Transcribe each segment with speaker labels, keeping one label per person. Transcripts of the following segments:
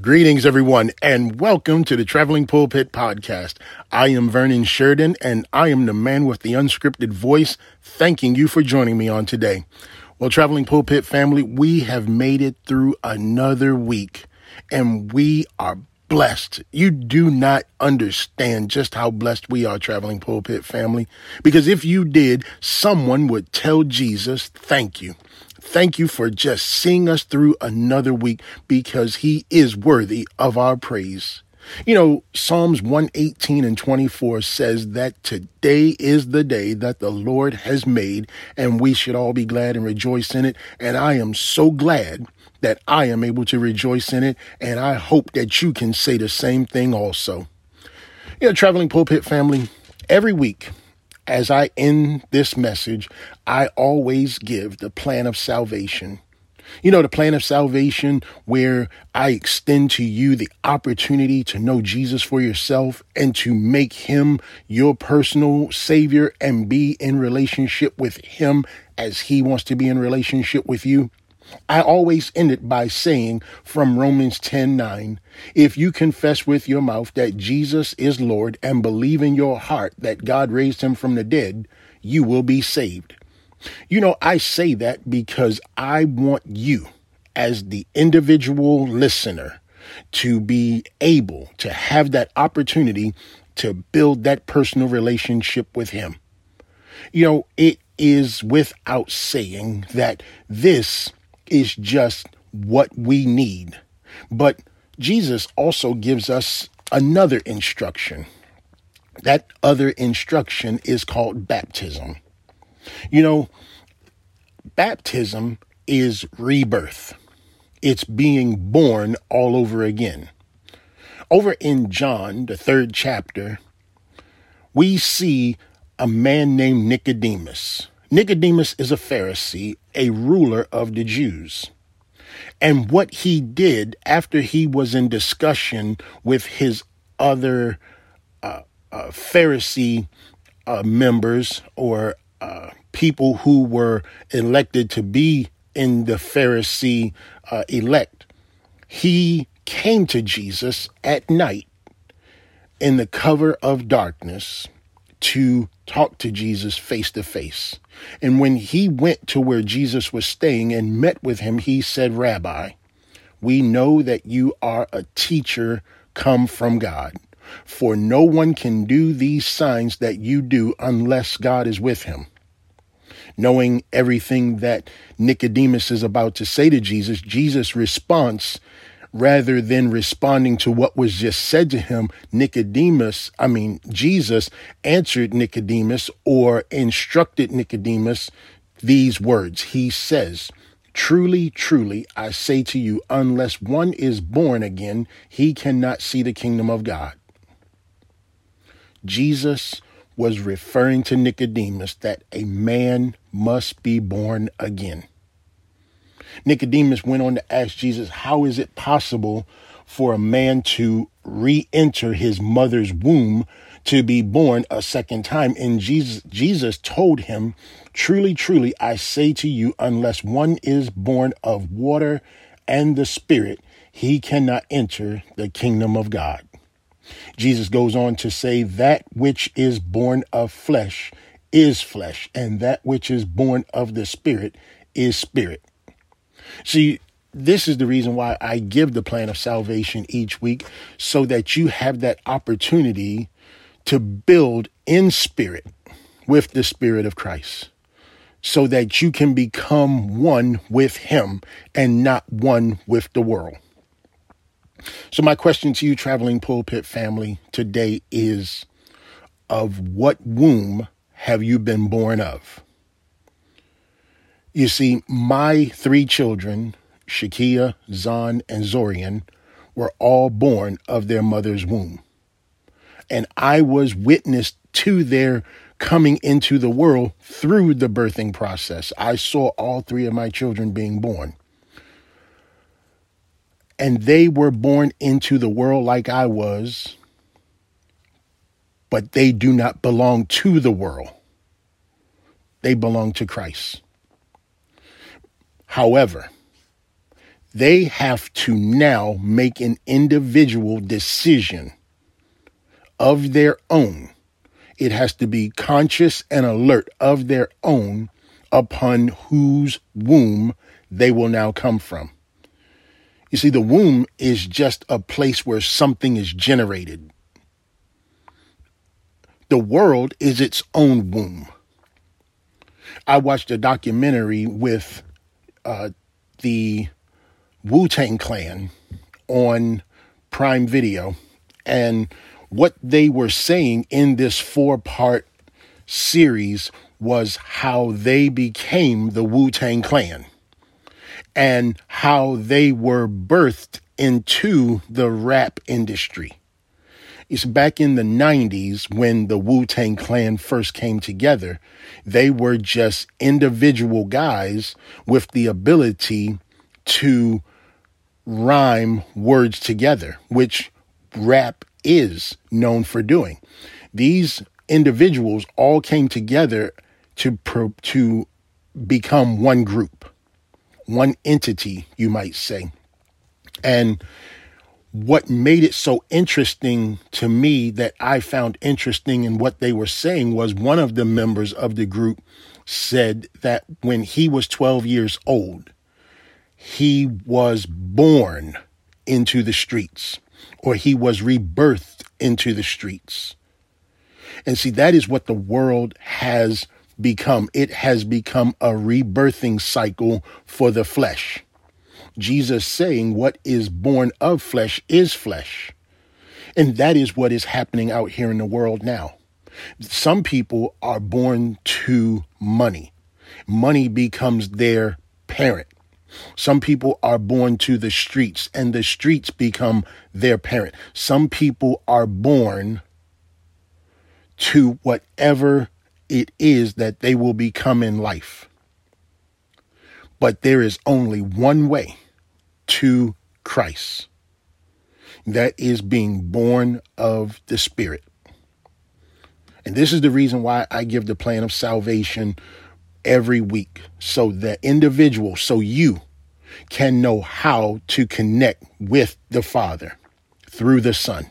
Speaker 1: Greetings, everyone, and welcome to the Traveling Pulpit Podcast. I am Vernon Sheridan, and I am the man with the unscripted voice, thanking you for joining me on today. Well, Traveling Pulpit family, we have made it through another week, and we are blessed. You do not understand just how blessed we are, Traveling Pulpit family, because if you did, someone would tell Jesus, thank you. Thank you for just seeing us through another week because he is worthy of our praise. You know, Psalms 118 and 24 says that today is the day that the Lord has made, and we should all be glad and rejoice in it. And I am so glad that I am able to rejoice in it, and I hope that you can say the same thing also. You know, traveling pulpit family, every week as I end this message, I always give the plan of salvation. You know, the plan of salvation where I extend to you the opportunity to know Jesus for yourself and to make him your personal savior and be in relationship with him as he wants to be in relationship with you. I always end it by saying from Romans 10 9, if you confess with your mouth that Jesus is Lord and believe in your heart that God raised him from the dead, you will be saved. You know, I say that because I want you, as the individual listener, to be able to have that opportunity to build that personal relationship with him. You know, it is without saying that this is just what we need. But Jesus also gives us another instruction. That other instruction is called baptism. You know, baptism is rebirth, it's being born all over again. Over in John, the third chapter, we see a man named Nicodemus. Nicodemus is a Pharisee, a ruler of the Jews. And what he did after he was in discussion with his other uh, uh, Pharisee uh, members or uh, people who were elected to be in the Pharisee uh, elect, he came to Jesus at night in the cover of darkness to talk to Jesus face to face. And when he went to where Jesus was staying and met with him, he said, Rabbi, we know that you are a teacher come from God. For no one can do these signs that you do unless God is with him. Knowing everything that Nicodemus is about to say to Jesus, Jesus' response rather than responding to what was just said to him, Nicodemus, I mean, Jesus answered Nicodemus or instructed Nicodemus these words. He says, Truly, truly, I say to you, unless one is born again, he cannot see the kingdom of God. Jesus was referring to Nicodemus that a man must be born again. Nicodemus went on to ask Jesus, How is it possible for a man to re enter his mother's womb to be born a second time? And Jesus, Jesus told him, Truly, truly, I say to you, unless one is born of water and the Spirit, he cannot enter the kingdom of God. Jesus goes on to say, That which is born of flesh is flesh, and that which is born of the Spirit is spirit. See, this is the reason why I give the plan of salvation each week so that you have that opportunity to build in spirit with the Spirit of Christ so that you can become one with Him and not one with the world. So, my question to you, traveling pulpit family, today is of what womb have you been born of? You see, my three children, Shakia, Zan, and Zorian, were all born of their mother's womb. And I was witness to their coming into the world through the birthing process. I saw all three of my children being born. And they were born into the world like I was, but they do not belong to the world. They belong to Christ. However, they have to now make an individual decision of their own. It has to be conscious and alert of their own upon whose womb they will now come from. You see, the womb is just a place where something is generated. The world is its own womb. I watched a documentary with uh, the Wu Tang Clan on Prime Video, and what they were saying in this four part series was how they became the Wu Tang Clan and how they were birthed into the rap industry. It's back in the 90s when the Wu Tang Clan first came together. They were just individual guys with the ability to rhyme words together, which rap is known for doing. These individuals all came together to pro- to become one group, one entity, you might say. And what made it so interesting to me that I found interesting in what they were saying was one of the members of the group said that when he was 12 years old, he was born into the streets or he was rebirthed into the streets. And see, that is what the world has become. It has become a rebirthing cycle for the flesh. Jesus saying, What is born of flesh is flesh. And that is what is happening out here in the world now. Some people are born to money, money becomes their parent. Some people are born to the streets and the streets become their parent. Some people are born to whatever it is that they will become in life. But there is only one way to Christ that is being born of the Spirit. And this is the reason why I give the plan of salvation every week so that individual, so you can know how to connect with the Father through the Son.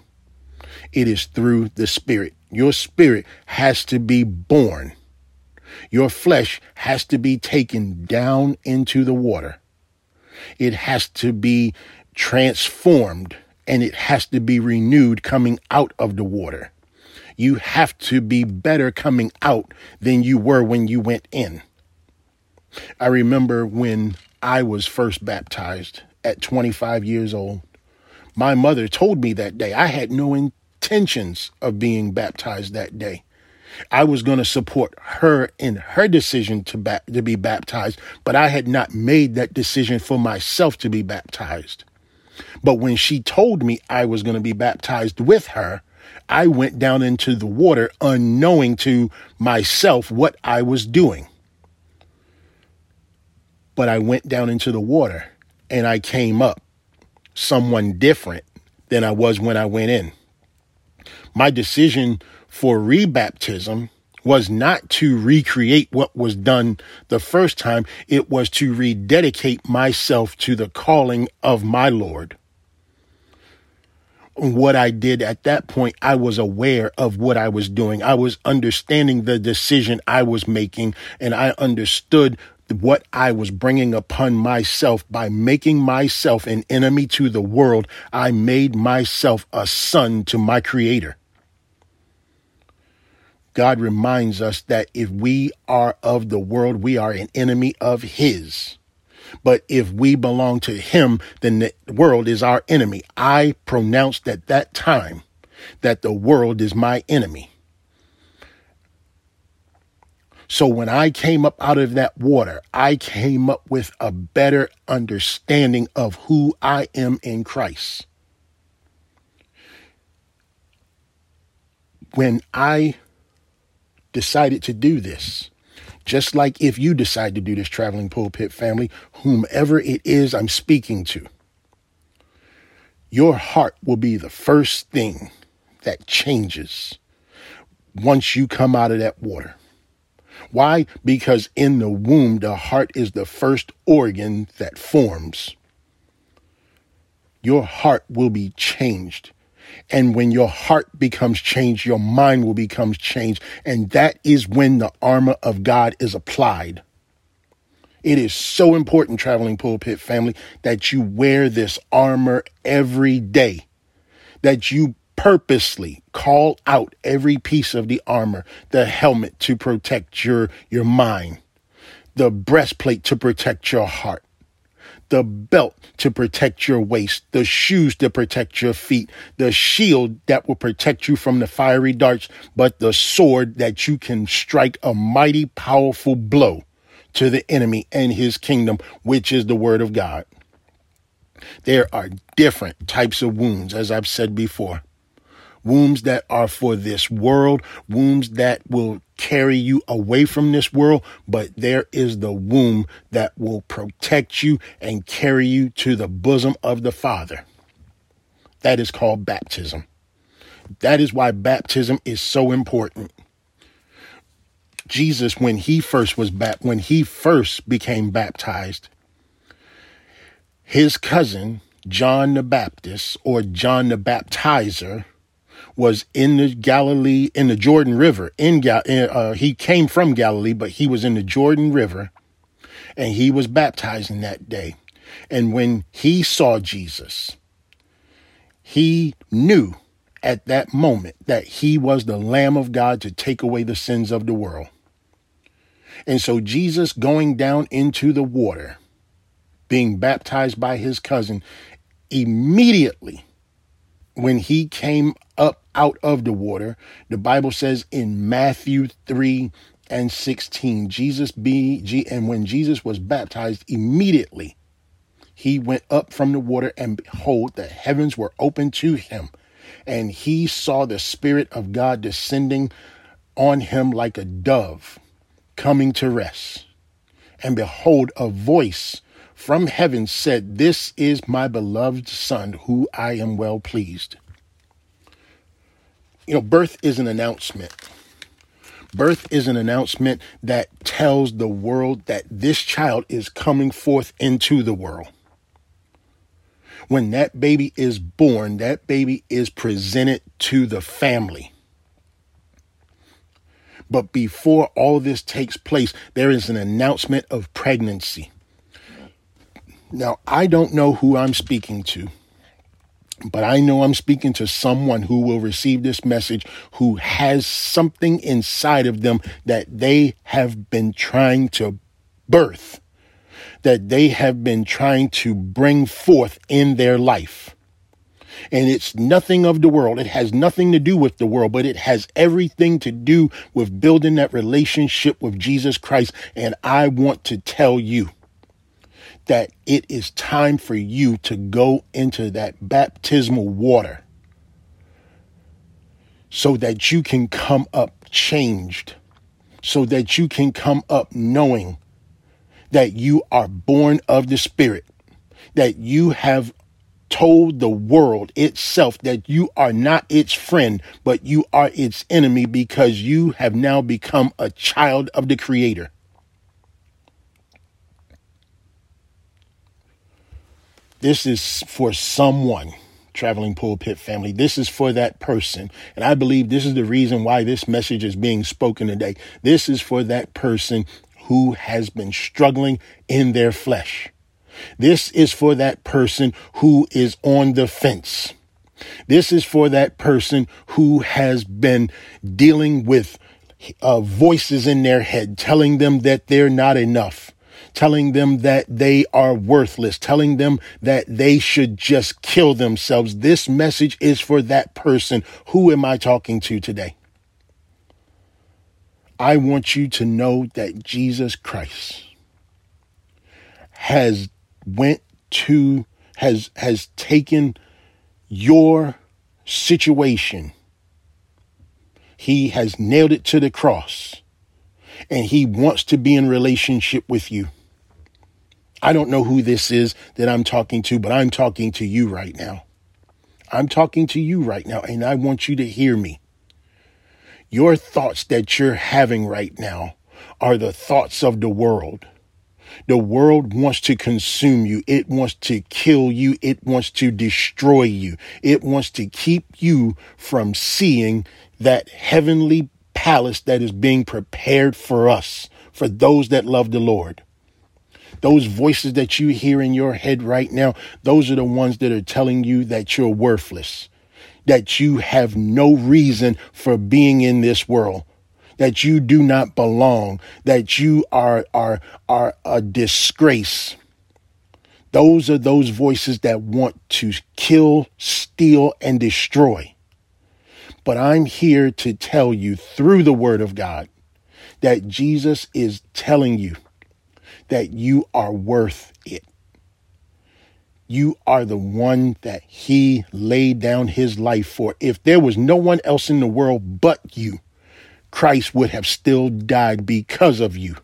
Speaker 1: It is through the Spirit. Your spirit has to be born. Your flesh has to be taken down into the water. It has to be transformed and it has to be renewed coming out of the water. You have to be better coming out than you were when you went in. I remember when I was first baptized at 25 years old. My mother told me that day I had no intentions of being baptized that day. I was going to support her in her decision to, ba- to be baptized, but I had not made that decision for myself to be baptized. But when she told me I was going to be baptized with her, I went down into the water unknowing to myself what I was doing. But I went down into the water and I came up someone different than I was when I went in. My decision for rebaptism was not to recreate what was done the first time, it was to rededicate myself to the calling of my Lord what I did at that point, I was aware of what I was doing. I was understanding the decision I was making, and I understood what I was bringing upon myself by making myself an enemy to the world. I made myself a son to my creator. God reminds us that if we are of the world, we are an enemy of his. But if we belong to him, then the world is our enemy. I pronounced at that time that the world is my enemy. So when I came up out of that water, I came up with a better understanding of who I am in Christ. When I decided to do this, just like if you decide to do this traveling pulpit family, whomever it is I'm speaking to, your heart will be the first thing that changes once you come out of that water. Why? Because in the womb, the heart is the first organ that forms. your heart will be changed. And when your heart becomes changed, your mind will become changed. And that is when the armor of God is applied. It is so important, traveling pulpit family, that you wear this armor every day, that you purposely call out every piece of the armor, the helmet to protect your, your mind, the breastplate to protect your heart, the belt to protect your waist, the shoes to protect your feet, the shield that will protect you from the fiery darts, but the sword that you can strike a mighty powerful blow to the enemy and his kingdom, which is the word of God. There are different types of wounds, as I've said before. Wounds that are for this world, wombs that will carry you away from this world, but there is the womb that will protect you and carry you to the bosom of the Father. That is called baptism. That is why baptism is so important. Jesus, when he first was back, when he first became baptized, his cousin, John the Baptist or John the Baptizer, was in the Galilee, in the Jordan River. In Gal- uh, he came from Galilee, but he was in the Jordan River, and he was baptizing that day. And when he saw Jesus, he knew at that moment that he was the Lamb of God to take away the sins of the world. And so Jesus going down into the water, being baptized by his cousin, immediately when he came up out of the water, the Bible says in Matthew 3 and 16, Jesus be and when Jesus was baptized immediately he went up from the water and behold the heavens were opened to him and he saw the spirit of God descending on him like a dove coming to rest and behold a voice from heaven said, This is my beloved Son, who I am well pleased. You know, birth is an announcement. Birth is an announcement that tells the world that this child is coming forth into the world. When that baby is born, that baby is presented to the family. But before all this takes place, there is an announcement of pregnancy. Now, I don't know who I'm speaking to, but I know I'm speaking to someone who will receive this message who has something inside of them that they have been trying to birth, that they have been trying to bring forth in their life. And it's nothing of the world. It has nothing to do with the world, but it has everything to do with building that relationship with Jesus Christ. And I want to tell you that it is time for you to go into that baptismal water so that you can come up changed, so that you can come up knowing that you are born of the Spirit, that you have told the world itself that you are not its friend, but you are its enemy because you have now become a child of the Creator. This is for someone, traveling pulpit family. This is for that person. And I believe this is the reason why this message is being spoken today. This is for that person who has been struggling in their flesh. This is for that person who is on the fence. This is for that person who has been dealing with uh, voices in their head telling them that they're not enough telling them that they are worthless, telling them that they should just kill themselves. This message is for that person. Who am I talking to today? I want you to know that Jesus Christ has went to has has taken your situation. He has nailed it to the cross and he wants to be in relationship with you. I don't know who this is that I'm talking to, but I'm talking to you right now. I'm talking to you right now, and I want you to hear me. Your thoughts that you're having right now are the thoughts of the world. The world wants to consume you. It wants to kill you. It wants to destroy you. It wants to keep you from seeing that heavenly palace that is being prepared for us, for those that love the Lord. Those voices that you hear in your head right now, those are the ones that are telling you that you're worthless, that you have no reason for being in this world, that you do not belong, that you are, are, are a disgrace. Those are those voices that want to kill, steal, and destroy. But I'm here to tell you through the word of God that Jesus is telling you that you are worth it. You are the one that he laid down his life for. If there was no one else in the world but you, Christ would have still died because of you,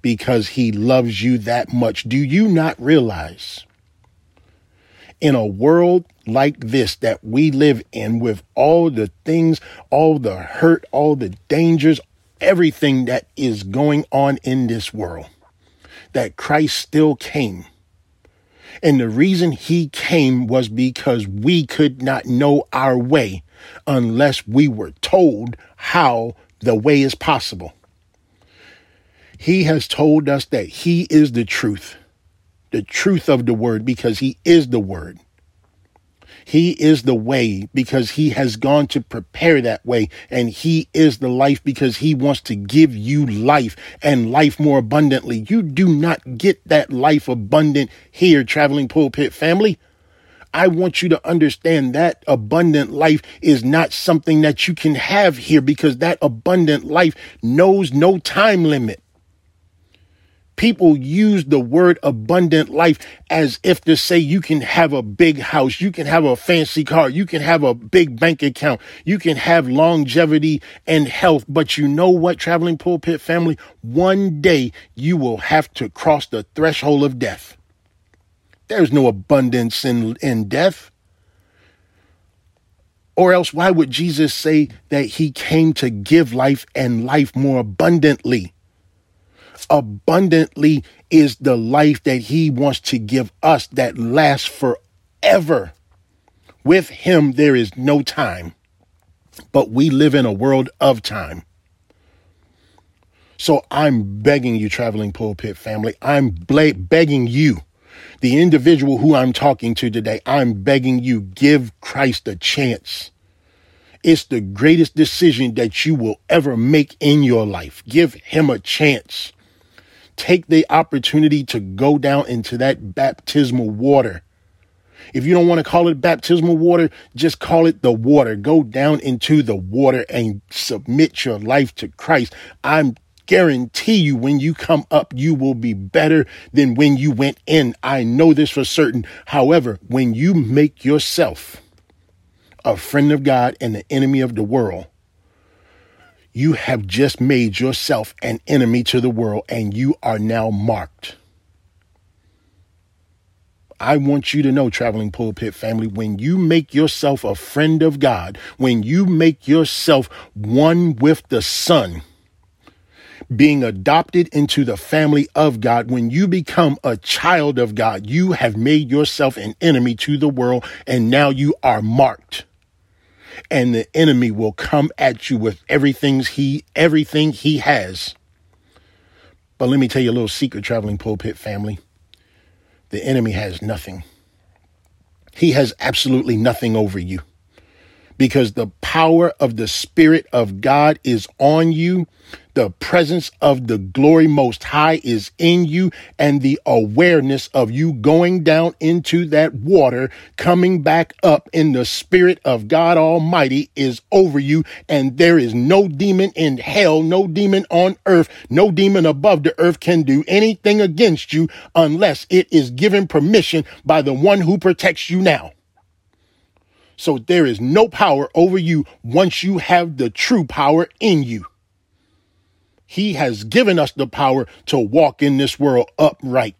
Speaker 1: because he loves you that much. Do you not realize? In a world like this that we live in, with all the things, all the hurt, all the dangers, everything that is going on in this world, that Christ still came. And the reason he came was because we could not know our way unless we were told how the way is possible. He has told us that he is the truth, the truth of the word, because he is the word. He is the way because he has gone to prepare that way. And he is the life because he wants to give you life and life more abundantly. You do not get that life abundant here, traveling pulpit family. I want you to understand that abundant life is not something that you can have here because that abundant life knows no time limit. People use the word abundant life as if to say you can have a big house, you can have a fancy car, you can have a big bank account, you can have longevity and health. But you know what, traveling pulpit family? One day you will have to cross the threshold of death. There's no abundance in, in death. Or else, why would Jesus say that he came to give life and life more abundantly? Abundantly is the life that he wants to give us that lasts forever. With him, there is no time, but we live in a world of time. So I'm begging you, traveling pulpit family, I'm begging you, the individual who I'm talking to today, I'm begging you, give Christ a chance. It's the greatest decision that you will ever make in your life. Give him a chance take the opportunity to go down into that baptismal water. If you don't want to call it baptismal water, just call it the water. Go down into the water and submit your life to Christ. I'm guarantee you when you come up, you will be better than when you went in. I know this for certain. However, when you make yourself a friend of God and the enemy of the world, you have just made yourself an enemy to the world and you are now marked. I want you to know, traveling pulpit family, when you make yourself a friend of God, when you make yourself one with the Son, being adopted into the family of God, when you become a child of God, you have made yourself an enemy to the world and now you are marked and the enemy will come at you with everything he everything he has. But let me tell you a little secret, traveling pulpit family. The enemy has nothing. He has absolutely nothing over you because the power of the Spirit of God is on you. The presence of the glory most high is in you, and the awareness of you going down into that water, coming back up in the Spirit of God Almighty is over you. And there is no demon in hell, no demon on earth, no demon above the earth can do anything against you unless it is given permission by the one who protects you now. So there is no power over you once you have the true power in you. He has given us the power to walk in this world upright,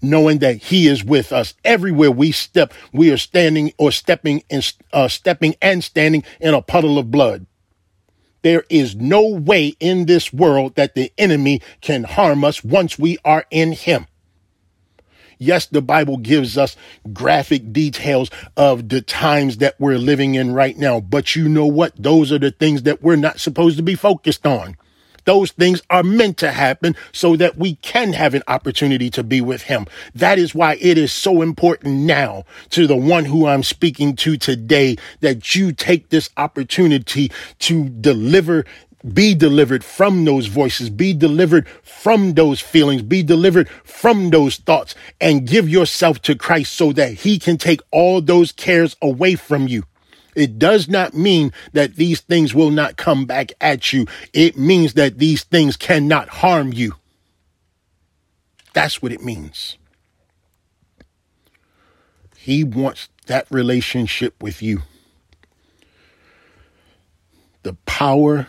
Speaker 1: knowing that He is with us everywhere we step. We are standing or stepping and uh, stepping and standing in a puddle of blood. There is no way in this world that the enemy can harm us once we are in him. Yes, the Bible gives us graphic details of the times that we're living in right now. But you know what? Those are the things that we're not supposed to be focused on. Those things are meant to happen so that we can have an opportunity to be with him. That is why it is so important now to the one who I'm speaking to today that you take this opportunity to deliver be delivered from those voices, be delivered from those feelings, be delivered from those thoughts, and give yourself to Christ so that He can take all those cares away from you. It does not mean that these things will not come back at you. It means that these things cannot harm you. That's what it means. He wants that relationship with you. The power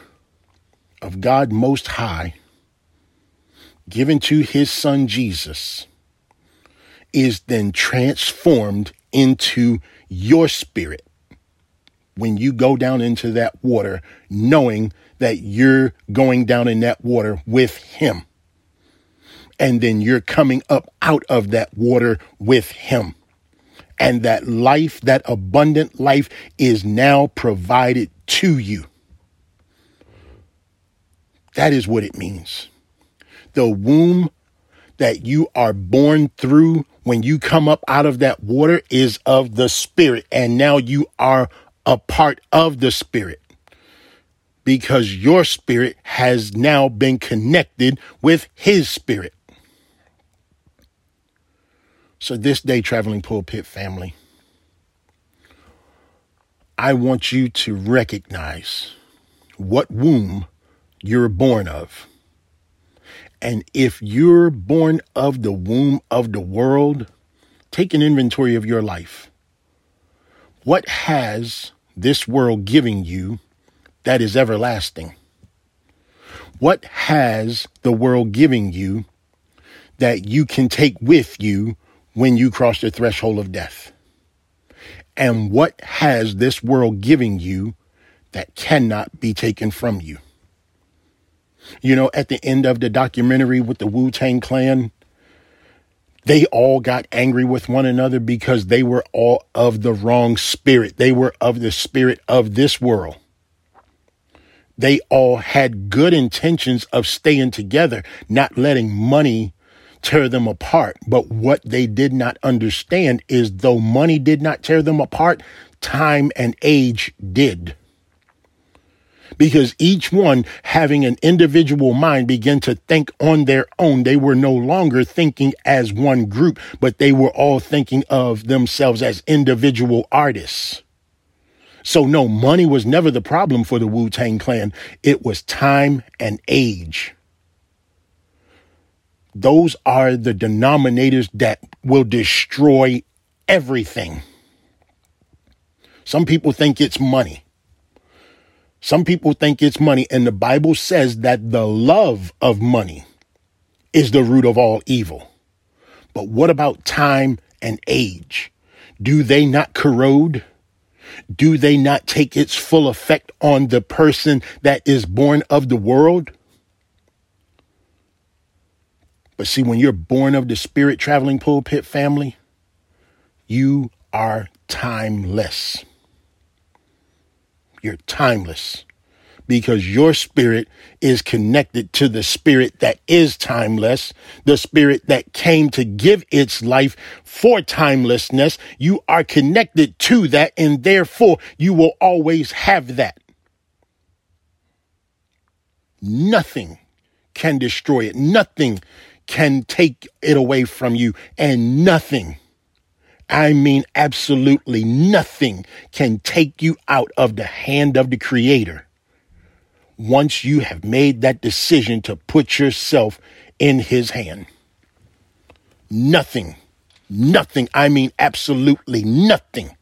Speaker 1: of God Most High given to his son Jesus is then transformed into your spirit when you go down into that water, knowing that you're going down in that water with him. And then you're coming up out of that water with him. And that life, that abundant life is now provided to you. That is what it means. The womb that you are born through when you come up out of that water is of the spirit. And now you are a part of the spirit because your spirit has now been connected with his spirit. So, this day, traveling pulpit family, I want you to recognize what womb you're born of. And if you're born of the womb of the world, take an inventory of your life. What has this world giving you that is everlasting? What has the world giving you that you can take with you when you cross the threshold of death? And what has this world giving you that cannot be taken from you? You know, at the end of the documentary with the Wu Tang Clan, they all got angry with one another because they were all of the wrong spirit. They were of the spirit of this world. They all had good intentions of staying together, not letting money tear them apart. But what they did not understand is though money did not tear them apart, time and age did because each one having an individual mind began to think on their own. They were no longer thinking as one group, but they were all thinking of themselves as individual artists. So no, money was never the problem for the Wu Tang Clan. It was time and age. Those are the denominators that will destroy everything. Some people think it's money. Some people think it's money, and the Bible says that the love of money is the root of all evil. But what about time and age? Do they not corrode? Do they not take its full effect on the person that is born of the world? But see, when you're born of the spirit traveling pulpit family, you are timeless. You're timeless because your spirit is connected to the spirit that is timeless, the spirit that came to give its life for timelessness. You are connected to that, and therefore you will always have that. Nothing can destroy it, nothing can take it away from you, and nothing I mean, absolutely nothing can take you out of the hand of the Creator once you have made that decision to put yourself in His hand. Nothing, nothing, I mean, absolutely nothing.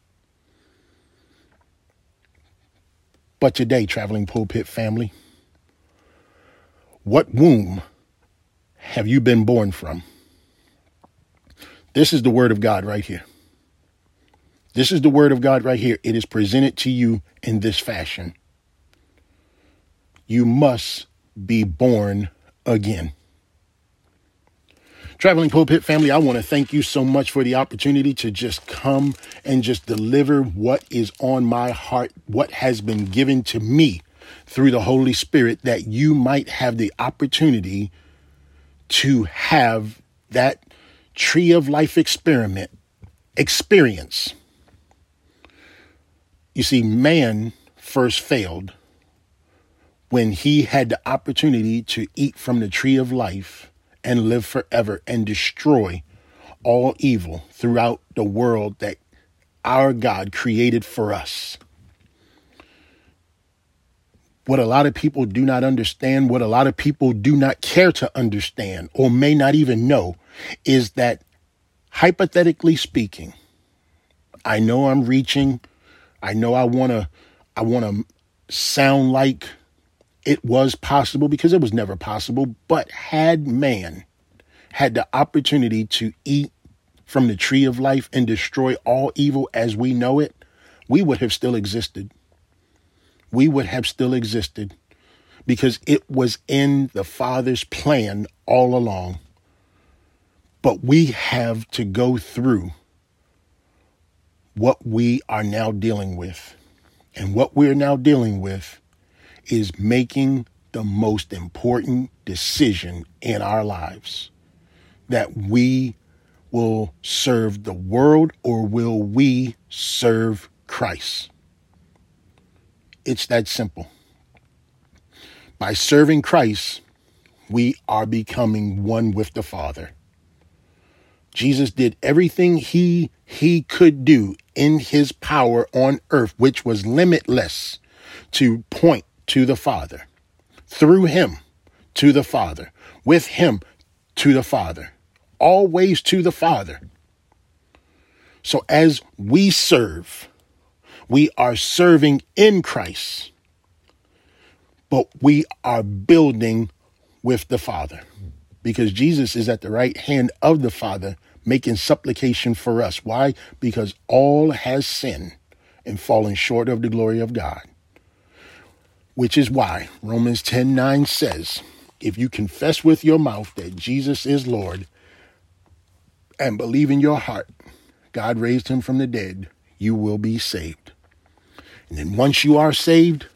Speaker 1: But today, traveling pulpit family, what womb have you been born from? This is the word of God right here. This is the word of God right here. It is presented to you in this fashion. you must be born again. Traveling Pulpit family, I want to thank you so much for the opportunity to just come and just deliver what is on my heart, what has been given to me through the Holy Spirit, that you might have the opportunity to have that tree of life experiment experience. You see, man first failed when he had the opportunity to eat from the tree of life and live forever and destroy all evil throughout the world that our God created for us. What a lot of people do not understand, what a lot of people do not care to understand or may not even know, is that hypothetically speaking, I know I'm reaching, I know I want to I want to sound like it was possible because it was never possible, but had man had the opportunity to eat from the tree of life and destroy all evil as we know it, we would have still existed. We would have still existed because it was in the Father's plan all along. But we have to go through what we are now dealing with. And what we're now dealing with is making the most important decision in our lives that we will serve the world or will we serve Christ? It's that simple. By serving Christ, we are becoming one with the Father. Jesus did everything he he could do in his power on earth, which was limitless, to point to the Father, through him to the Father, with him to the Father, always to the Father. So as we serve, we are serving in Christ, but we are building with the Father because Jesus is at the right hand of the Father making supplication for us. Why? Because all has sinned and fallen short of the glory of God which is why Romans 10 9 says, if you confess with your mouth that Jesus is Lord and believe in your heart God raised him from the dead, you will be saved. And then once you are saved,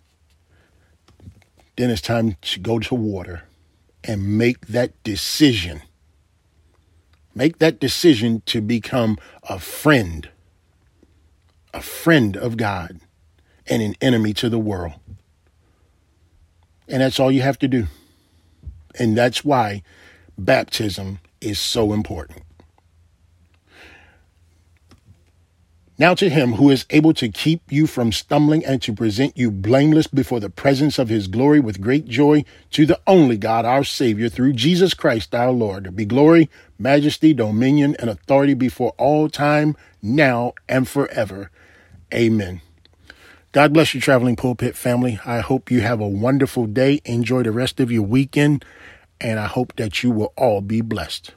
Speaker 1: then it's time to go to water and make that decision. Make that decision to become a friend, a friend of God, and an enemy to the world. And that's all you have to do. And that's why baptism is so important. Now to him who is able to keep you from stumbling and to present you blameless before the presence of his glory with great joy, to the only God, our Savior, through Jesus Christ our Lord, be glory, majesty, dominion, and authority before all time, now and forever. Amen. God bless you, traveling pulpit family. I hope you have a wonderful day. Enjoy the rest of your weekend, and I hope that you will all be blessed.